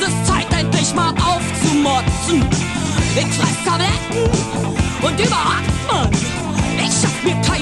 Jetzt ist es Zeit, endlich mal aufzumotzen. Ich fress Tabletten und überhaupt, Mann, ich schaff mir keine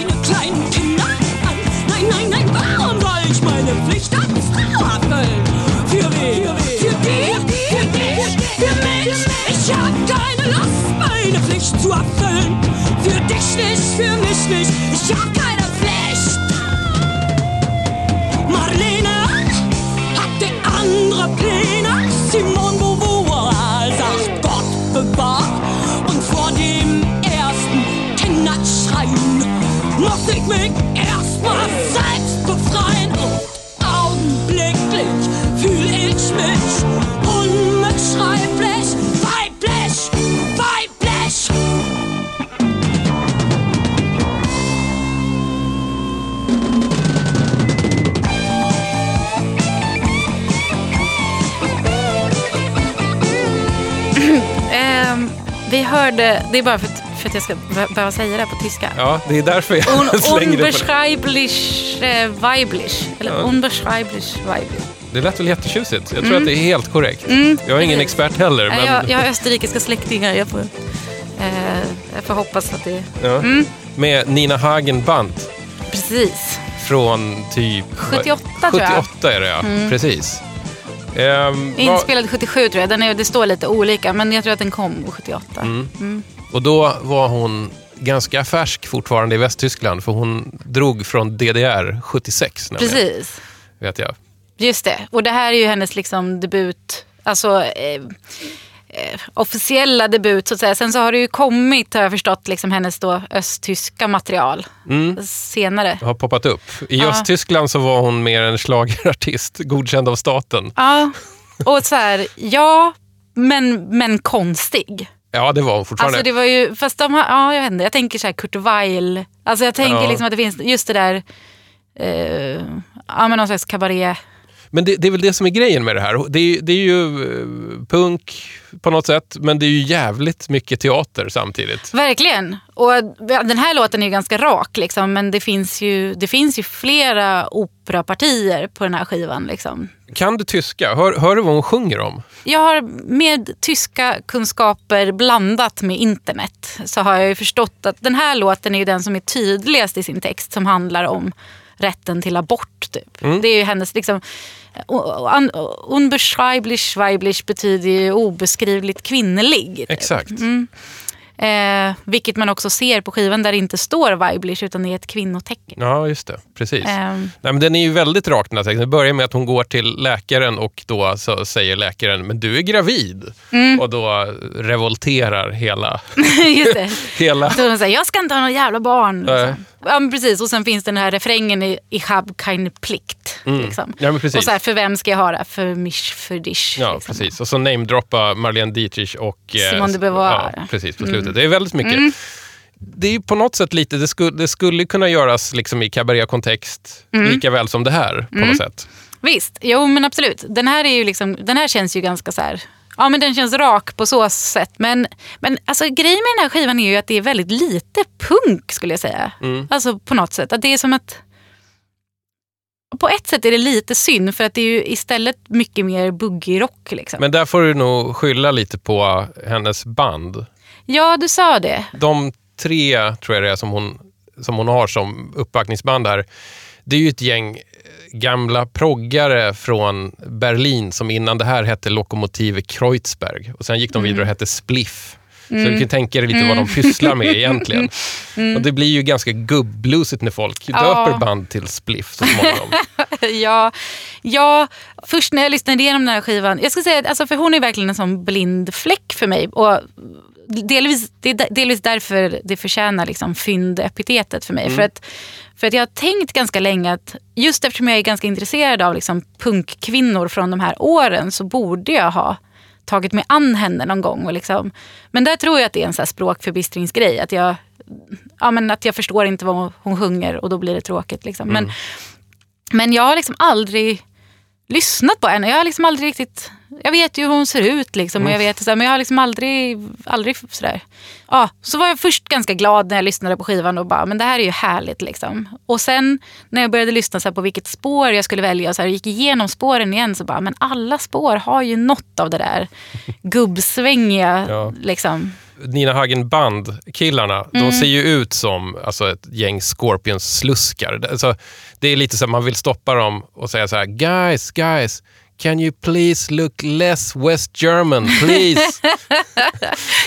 hörde, det är bara för att, för att jag ska be- behöva säga det här på tyska. Ja, det är därför jag Un, slänger det unbeschreiblich eh, weiblich. Eller Ja. unbeschreiblich weiblich. Det lät väl jättetjusigt. Jag tror att det är helt korrekt. jag är ingen Mm. precis. expert heller. Nej, Men, Jag, jag har österrikiska släktingar. Jag får, eh, jag får hoppas att det... ja. Mm. Med Nina Hagen Band Precis. från typ... 78 tror jag. 78 är det ja, precis. Ehm, Inspelad 77 tror jag. Den är, det står lite olika, men jag tror att den kom 78. Mm. Och då var hon ganska färsk fortfarande i Västtyskland för hon drog från DDR 76. nämligen, Precis. Vet jag. Just det. Och det här är ju hennes liksom debut, alltså eh, officiella debut så att säga. Sen så har det ju kommit, har jag förstått, liksom hennes då östtyska material senare. Har poppat upp. I Ja. Östtyskland så var hon mer en schlagerartist, godkänd av staten. Ja, och så här, ja, men, men konstig. Ja, det var hon fortfarande. Alltså det var ju, fast de har, ja jag vet inte, jag tänker så här Kurt Weill. Alltså jag tänker Ja. liksom att det finns just det där, eh, ja men någon slags kabaré. Men det, det är väl det som är grejen med det här. Det är, det är ju eh, punk på något sätt, men det är ju jävligt mycket teater samtidigt. Verkligen. Och den här låten är ganska rak liksom, men det finns ju, det finns ju flera operapartier på den här skivan. Liksom. Kan du tyska? Hör, hör du vad hon sjunger om? Jag har med tyska kunskaper blandat med internet så har jag ju förstått att den här låten är ju den som är tydligast i sin text som handlar om rätten till abort. Typ. Mm. Det är ju hennes liksom un- unbeschreiblich weiblich betyder ju obeskrivligt kvinnlig. typ. Exakt. Eh, vilket man också ser på skivan där det inte står weiblich utan det är ett kvinnotecken. Ja, just det. Precis. Ehm. Nej, men den är ju väldigt rak den här texten. Det börjar med att hon går till läkaren och då så säger läkaren, men du är gravid. Mm. Och då revolterar hela... Just det. hela Så hon säger, jag ska inte ha några jävla barn. Liksom. Ja, men precis. Och sen finns den här refrängen i Ich hab keine Plikt. Liksom. Mm. Ja, men precis. Och så här, för vem ska jag ha det? För mich, för dich. Ja, liksom. precis. Och så namedroppa Marlene Dietrich och... eh, Simone de Beauvoir. Ja, precis, på slutet. Det är väldigt mycket. Det är på något sätt lite, det skulle, det skulle kunna göras liksom i kabarékontext lika väl som det här på något sätt. Visst, jo men absolut. Den här, är ju liksom, den här känns ju ganska så här... Ja men den känns rak på så sätt. Men, men alltså, grejen med den här skivan är ju att det är väldigt lite punk skulle jag säga. Alltså på något sätt. Att det är som att... På ett sätt är det lite synd för att det är ju istället mycket mer boogie-rock. Liksom. Men där får du nog skylla lite på hennes band. Ja, du sa det. De tre, tror jag det är, som hon, som hon har som uppbackningsband här. Det är ju ett gäng gamla proggare från Berlin som innan det här hette Lokomotive Kreuzberg. Och sen gick de vidare och hette Spliff. Så du kan tänka dig lite vad de pysslar med egentligen. Och det blir ju ganska gubblusigt när folk döper band till Spliff så småningom. ja, ja, först när jag lyssnade igenom den här skivan. Jag ska säga att alltså, för hon är verkligen en sån blind fläck för mig. Och delvis, det är de- delvis därför det förtjänar liksom fyndepitetet för mig. För, att, för att jag har tänkt ganska länge att just eftersom jag är ganska intresserad av liksom punkkvinnor från de här åren så borde jag ha tagit mig an henne någon gång. Och liksom, men där tror jag att det är en så här språkförbistringsgrej. Att jag, ja, men att jag förstår inte vad hon sjunger och då blir det tråkigt. Liksom. Men, men jag har liksom aldrig lyssnat på henne. Jag har liksom aldrig riktigt... Jag vet ju hur hon ser ut, liksom, och jag vet, så här, men jag har liksom aldrig... aldrig sådär. Ja, så var jag först ganska glad när jag lyssnade på skivan och bara, men det här är ju härligt. Liksom. Och sen när jag började lyssna så på vilket spår jag skulle välja och så här, gick igenom spåren igen så bara, men alla spår har ju något av det där gubbsvängiga. Ja. Liksom. Nina Hagen Band-killarna, Mm. de ser ju ut som alltså, ett gäng Scorpions-sluskar. Alltså, det är lite så att man vill stoppa dem och säga så här, guys, guys, can you please look less West German, please?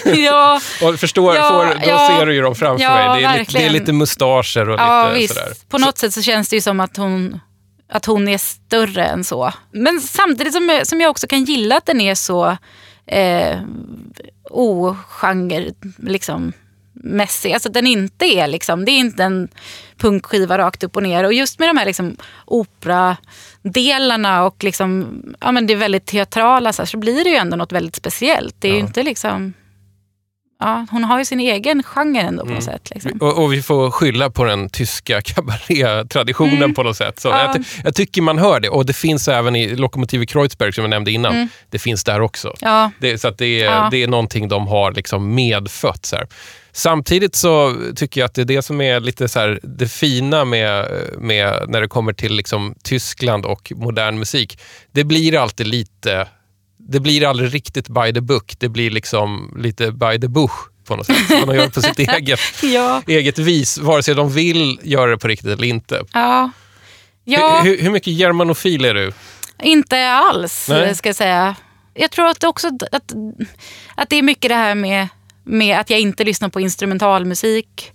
ja, och förstår, Ja, får, då ja. ser du ju dem framför Ja, mig. Det är, lite, det är lite mustascher och Ja, lite visst. sådär. På något sätt så känns det ju som att hon, att hon är större än så. Men samtidigt som som jag också kan gilla att den är så eh, ogenre, liksom, mässig. Alltså den inte är liksom, det är inte en punkskiva rakt upp och ner. Och just med de här liksom operadelarna och liksom, ja, men det är väldigt teatrala så, här, så blir det ju ändå något väldigt speciellt. Det är Ja. inte liksom... Ja, hon har ju sin egen genre ändå på Mm. något sätt. Liksom. Och, och vi får skylla på den tyska kabarétraditionen Mm. på något sätt. Så Ja. jag, jag tycker man hör det. Och det finns även i Lokomotiv Kreuzberg som jag nämnde innan. Mm. Det finns där också. Ja, Det, så det, är, Ja. det är någonting de har liksom medfött. Så här. Samtidigt så tycker jag att det är det som är lite så här, det fina med, med när det kommer till liksom Tyskland och modern musik. Det blir alltid lite, det blir aldrig riktigt by the book. Det blir liksom lite by the bush på något sätt. Man gör det på sitt eget, ja, eget vis, vare sig de vill göra det på riktigt eller inte. ja. ja. Hur, hur mycket germanofil är du? Inte alls, Nej. ska jag säga. Jag tror att också att, att det är mycket det här med, med att jag inte lyssnar på instrumentalmusik.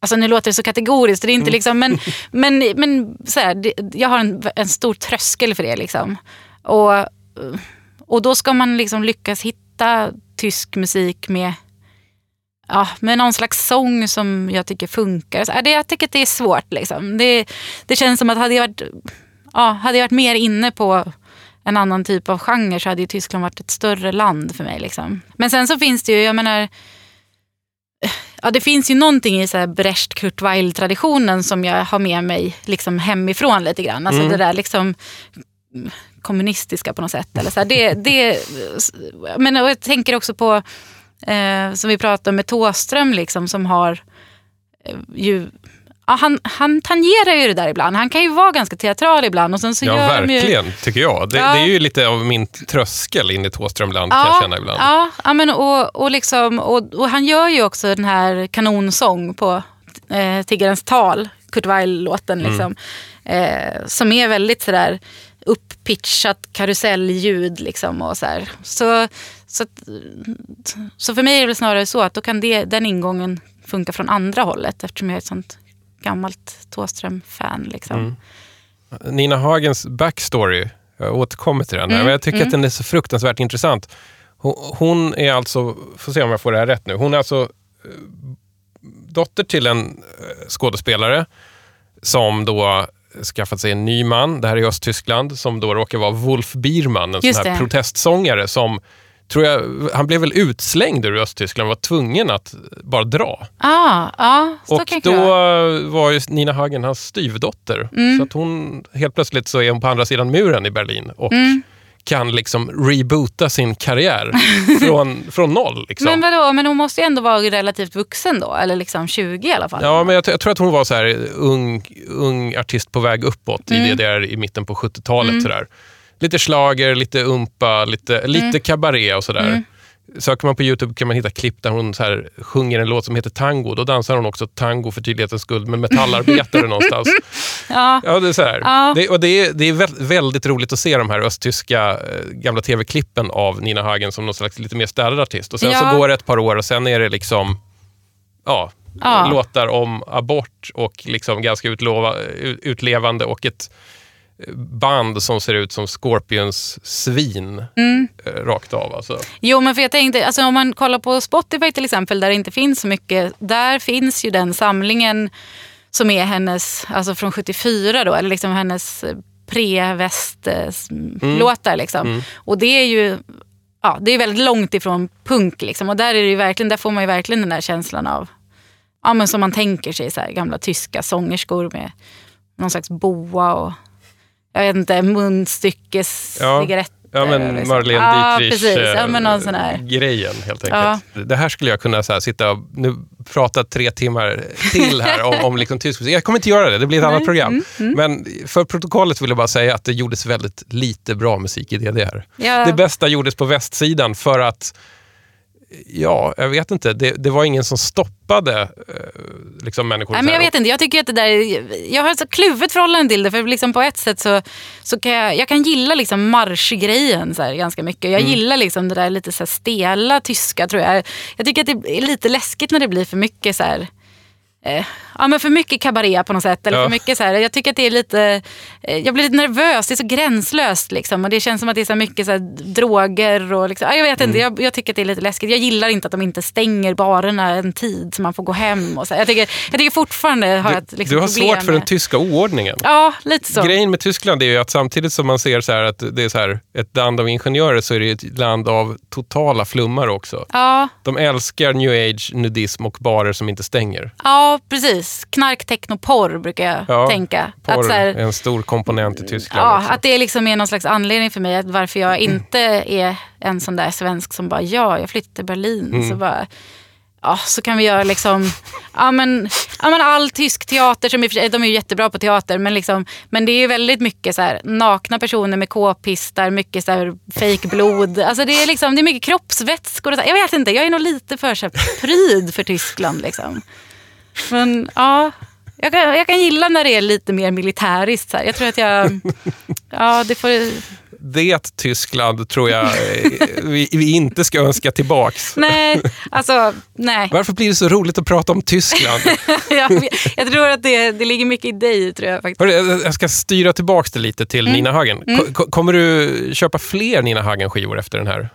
Alltså nu låter det så kategoriskt, det är inte liksom, men, men, men så här, det, jag har en, en stor tröskel för det. Liksom. Och, och då ska man liksom lyckas hitta tysk musik med, ja, med någon slags sång som jag tycker funkar. Så, det, jag tycker att det är svårt. Liksom. Det, det känns som att hade jag varit, ja, hade jag varit mer inne på en annan typ av genre så hade ju Tyskland varit ett större land för mig. Liksom. Men sen så finns det ju, jag menar, ja, det finns ju någonting i så här Brecht Kurt Weill-traditionen som jag har med mig liksom hemifrån lite grann. Alltså det där liksom kommunistiska på något sätt. Eller så här, det, det, men jag tänker också på, eh, som vi pratade om med Tåström, liksom, som har eh, ju han, han tangerar ju det där ibland. Han kan ju vara ganska teatral ibland. Och sen så Ja, gör de ju, verkligen, tycker jag. Det, Ja. det är ju lite av min tröskel in i Thåströmland, kan jag känna ibland. Ja, ja men och, och, liksom, och, och han gör ju också den här kanonsång på eh, Tiggarens tal, Kurt Weill-låten. Mm. Liksom, eh, som är väldigt sådär upppitchat karusellljud. Liksom, och så, här. så, så, så för mig är det snarare så att då kan det, den ingången funka från andra hållet eftersom jag är ett sånt gammalt Thåström-fan. Liksom. Mm. Nina Hagens backstory, jag återkommer till den. där, Mm, Men jag tycker mm. att den är så fruktansvärt intressant. Hon, hon är alltså, får se om jag får det här rätt nu, hon är alltså eh, dotter till en eh, skådespelare som då skaffat sig en ny man, det här är i Östtyskland, som då råkar vara Wolf Biermann, en Just sån här det. protestsångare som tror jag, han blev väl utslängd ur Östtyskland, var tvungen att bara dra. Ah, ja, så Och då det vara. var ju Nina Hagen hans styvdotter. Mm. Så att hon, helt plötsligt så är hon på andra sidan muren i Berlin och Mm. kan liksom reboota sin karriär från, från noll. Liksom. Men vadå, men hon måste ju ändå vara relativt vuxen då, eller liksom 20 i alla fall. Ja, men jag, jag tror att hon var så här ung, ung artist på väg uppåt Mm. i DDR i mitten på 70-talet. Mm. Sådär. Lite slager, lite umpa, lite, lite Mm. kabaré och sådär. Mm. Söker man på Youtube kan man hitta klipp där hon så här sjunger en låt som heter Tango. Då dansar hon också tango för tydlighetens skull med metallarbetare någonstans. Ja. Ja, det är så. Ja. Det, och det är, det är vä- väldigt roligt att se de här östtyska eh, gamla tv-klippen av Nina Hagen som någon slags lite mer städad artist. Och sen Ja. så går det ett par år och sen är det liksom ja, låtar om abort och liksom ganska utlova, ut- utlevande och ett band som ser ut som Scorpions svin Mm. eh, rakt av. Alltså. Jo, men för jag tänkte, alltså om man kollar på Spotify till exempel, där det inte finns så mycket, där finns ju den samlingen som är hennes, alltså från 74 då, eller liksom hennes pre-väst-låtar. Liksom. Mm. Och det är ju ja, det är väldigt långt ifrån punk. Liksom. Och där, är det ju verkligen, där får man ju verkligen den där känslan av, ja, men som man tänker sig, så här, gamla tyska sångerskor med någon slags boa och jag vet inte, munstyckes, Ja. cigaretter. Ja, men liksom. Marlene ja. Ja, men någon sån här. eh, grejen helt enkelt. Det här skulle jag kunna så här, sitta och nu prata tre timmar till här om, om liksom tysk musik. Jag kommer inte göra det, det blir ett annat program. mm, mm. Men för protokollet vill jag bara säga att det gjordes väldigt lite bra musik i DDR. Ja. Det bästa gjordes på västsidan för att Ja, jag vet inte. Det, det var ingen som stoppade eh, liksom människor. Nej, men jag vet inte, jag tycker att det där, jag har ett så kluvet förhållande till det. För liksom på ett sätt så, så kan jag, jag kan gilla liksom marschgrejen så här ganska mycket. Jag Mm. gillar liksom det där lite så stela tyska tror jag. Jag tycker att det är lite läskigt när det blir för mycket så här, eh, ja, men för mycket kabaré på något sätt. Eller Ja. för mycket så här, jag tycker att det är lite, eh, jag blir lite nervös, det är så gränslöst. Liksom, och det känns som att det är så mycket så här, droger och liksom, ja, jag vet inte, Mm. jag, jag tycker att det är lite läskigt. Jag gillar inte att de inte stänger barerna en tid så man får gå hem. Och så. Jag, tycker, jag tycker fortfarande har jag ett liksom, du har problem svårt för den med- tyska oordningen. Ja, lite så. Grejen med Tyskland är ju att samtidigt som man ser så att det är så här ett land av ingenjörer så är det ett land av totala flummar också. Ja, De älskar new age, nudism och barer som inte stänger. ja, precis. Knark, techno, porr brukar jag Ja, tänka. Porr Att, så här, är en stor komponent i Tyskland ja, också. att det liksom är någon slags anledning för mig att varför jag inte är en sån där svensk som bara ja, jag flyttar till Berlin. Mm. Så bara, Ja, så kan vi göra liksom, ja men, ja men all tysk teater, som sig, de är ju jättebra på teater, men, liksom, men det är ju väldigt mycket så här, nakna personer med k-pistar, mycket så här, fake blod. Alltså det är, liksom, det är mycket kroppsvätskor. Och så, jag vet inte, jag är nog lite för så här, pryd för Tyskland. Liksom. Men ja, jag kan, jag kan gilla när det är lite mer militäriskt. Så här. Jag tror att jag, ja det får... Det Tyskland tror jag eh, vi, vi inte ska önska tillbaks. Nej, alltså nej. Varför blir det så roligt att prata om Tyskland? jag, jag tror att det, det ligger mycket i dig, tror jag faktiskt. Hörru, jag- ska styra tillbaks det lite till Mm. Nina Hagen. Mm. Ko- ko- Kommer du köpa fler Nina Hagen-skivor efter den här?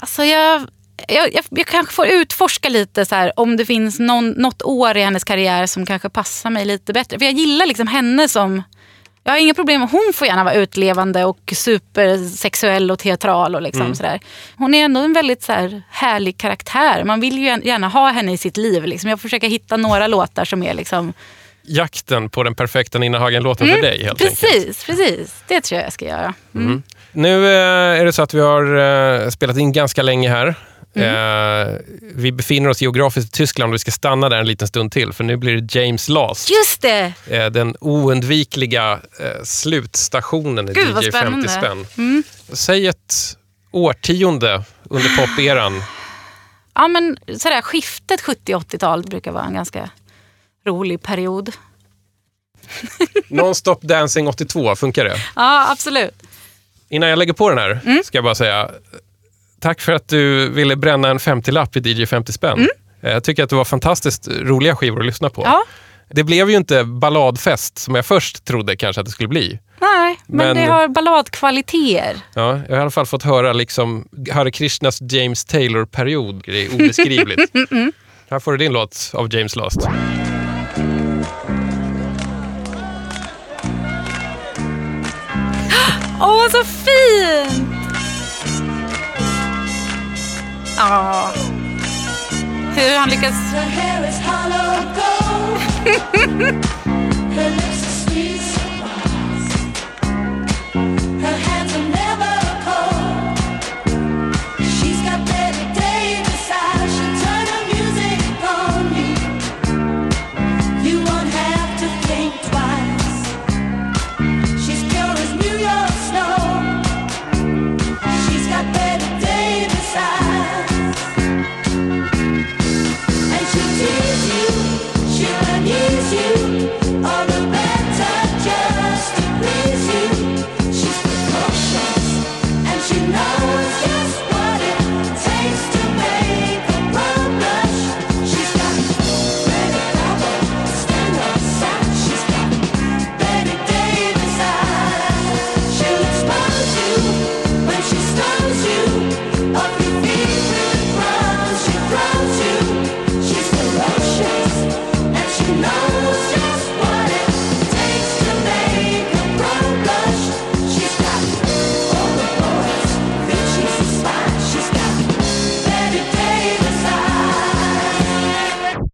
Alltså jag, jag, jag, jag kanske får utforska lite så här, om det finns någon, något år i hennes karriär som kanske passar mig lite bättre. För jag gillar liksom henne som Jag har inga problem. Hon får gärna vara utlevande och supersexuell och teatral. Och liksom sådär. Hon är ändå en väldigt så här, härlig karaktär. Man vill ju gärna ha henne i sitt liv. Liksom. Jag försöker hitta några låtar som är liksom... Jakten på den perfekta Nina Hagen-låten för dig helt enkelt. Precis, precis. Det tror jag jag ska göra. Mm. Nu eh, är det så att vi har eh, spelat in ganska länge här. Mm. Eh, vi befinner oss geografiskt i Tyskland och vi ska stanna där en liten stund till för nu blir det James Last. Just det! Eh, den oundvikliga eh, slutstationen i Gud, DJ 50 spännande. Mm. spänn. Säg ett årtionde under poperan. Ja, men sådär, skiftet 70-80-tal brukar vara en ganska rolig period. Non-stop dancing 82, funkar det? Ja, absolut. Innan jag lägger på den här Mm. ska jag bara säga tack för att du ville bränna en 50-lapp i DJ 50 spänn. Eh, Jag tycker att det var fantastiskt roliga skivor att lyssna på. Mm. Ja. Det blev ju inte balladfest som jag först trodde kanske att det skulle bli. Nej, men, Men- det har balladkvaliteter. Ja, jag har i alla fall fått höra liksom Hare Krishnas James Taylor-period. Det är obeskrivligt. Här får du din låt av James Last. Åh, så fint! Ja. Hur han lyckas...